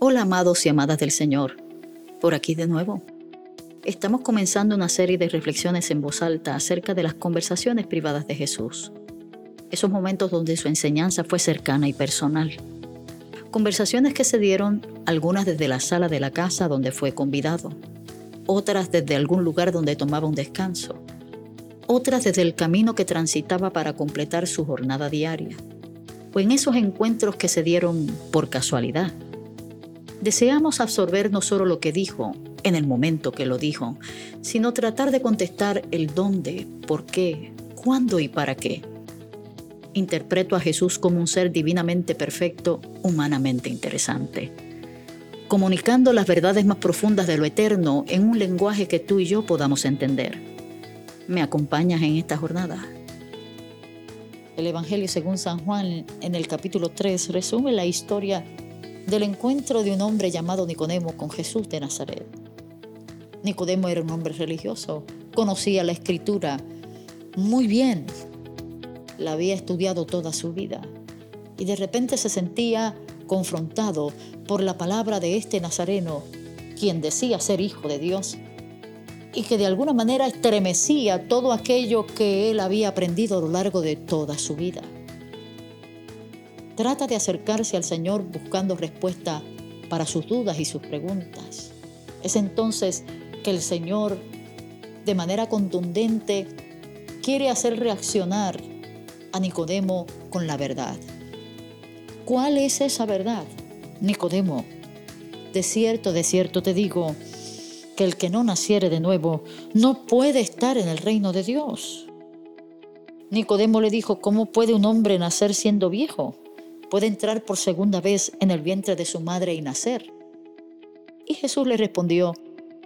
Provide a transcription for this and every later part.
Hola amados y amadas del Señor, por aquí de nuevo. Estamos comenzando una serie de reflexiones en voz alta acerca de las conversaciones privadas de Jesús, esos momentos donde su enseñanza fue cercana y personal. Conversaciones que se dieron algunas desde la sala de la casa donde fue convidado, otras desde algún lugar donde tomaba un descanso, otras desde el camino que transitaba para completar su jornada diaria, o en esos encuentros que se dieron por casualidad deseamos absorber no solo lo que dijo en el momento que lo dijo, sino tratar de contestar el dónde, por qué, cuándo y para qué. Interpreto a Jesús como un ser divinamente perfecto, humanamente interesante, comunicando las verdades más profundas de lo eterno en un lenguaje que tú y yo podamos entender. ¿Me acompañas en esta jornada? El Evangelio según San Juan en el capítulo 3 resume la historia del encuentro de un hombre llamado Nicodemo con Jesús de Nazaret. Nicodemo era un hombre religioso, conocía la escritura muy bien, la había estudiado toda su vida y de repente se sentía confrontado por la palabra de este nazareno, quien decía ser hijo de Dios y que de alguna manera estremecía todo aquello que él había aprendido a lo largo de toda su vida. Trata de acercarse al Señor buscando respuesta para sus dudas y sus preguntas. Es entonces que el Señor, de manera contundente, quiere hacer reaccionar a Nicodemo con la verdad. ¿Cuál es esa verdad? Nicodemo, de cierto, de cierto te digo, que el que no naciere de nuevo no puede estar en el reino de Dios. Nicodemo le dijo, ¿cómo puede un hombre nacer siendo viejo? Puede entrar por segunda vez en el vientre de su madre y nacer. Y Jesús le respondió,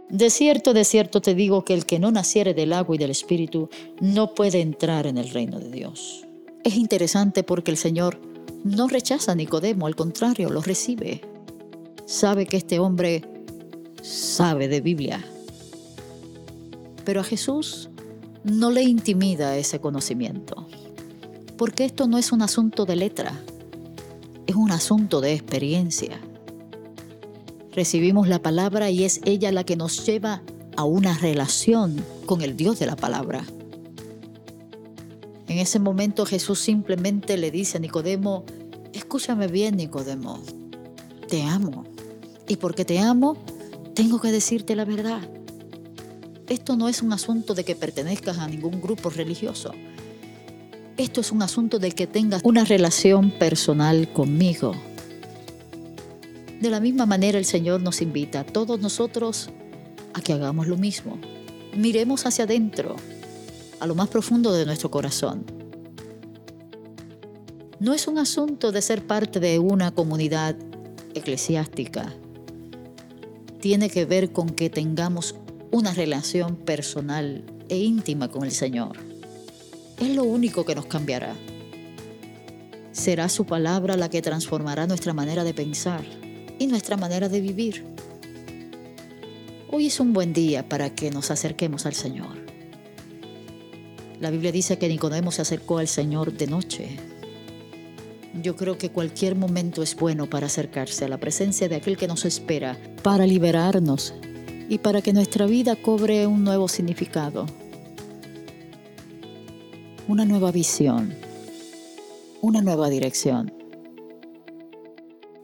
De cierto, de cierto te digo que el que no naciere del agua y del Espíritu no puede entrar en el reino de Dios. Es interesante porque el Señor no rechaza a Nicodemo, al contrario, lo recibe. Sabe que este hombre sabe de Biblia. Pero a Jesús no le intimida ese conocimiento, porque esto no es un asunto de letra, es un asunto de experiencia. Recibimos la palabra y es ella la que nos lleva a una relación con el Dios de la palabra. En ese momento Jesús simplemente le dice a Nicodemo, escúchame bien Nicodemo, te amo. Y porque te amo, tengo que decirte la verdad. Esto no es un asunto de que pertenezcas a ningún grupo religioso. Esto es un asunto del que tengas una relación personal conmigo. De la misma manera el Señor nos invita a todos nosotros a que hagamos lo mismo. Miremos hacia adentro, a lo más profundo de nuestro corazón. No es un asunto de ser parte de una comunidad eclesiástica. Tiene que ver con que tengamos una relación personal e íntima con el Señor es lo único que nos cambiará. Será su palabra la que transformará nuestra manera de pensar y nuestra manera de vivir. Hoy es un buen día para que nos acerquemos al Señor. La Biblia dice que Nicodemo se acercó al Señor de noche. Yo creo que cualquier momento es bueno para acercarse a la presencia de aquel que nos espera, para liberarnos y para que nuestra vida cobre un nuevo significado una nueva visión, una nueva dirección.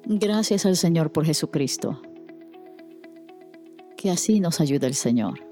Gracias al Señor por Jesucristo. Que así nos ayude el Señor.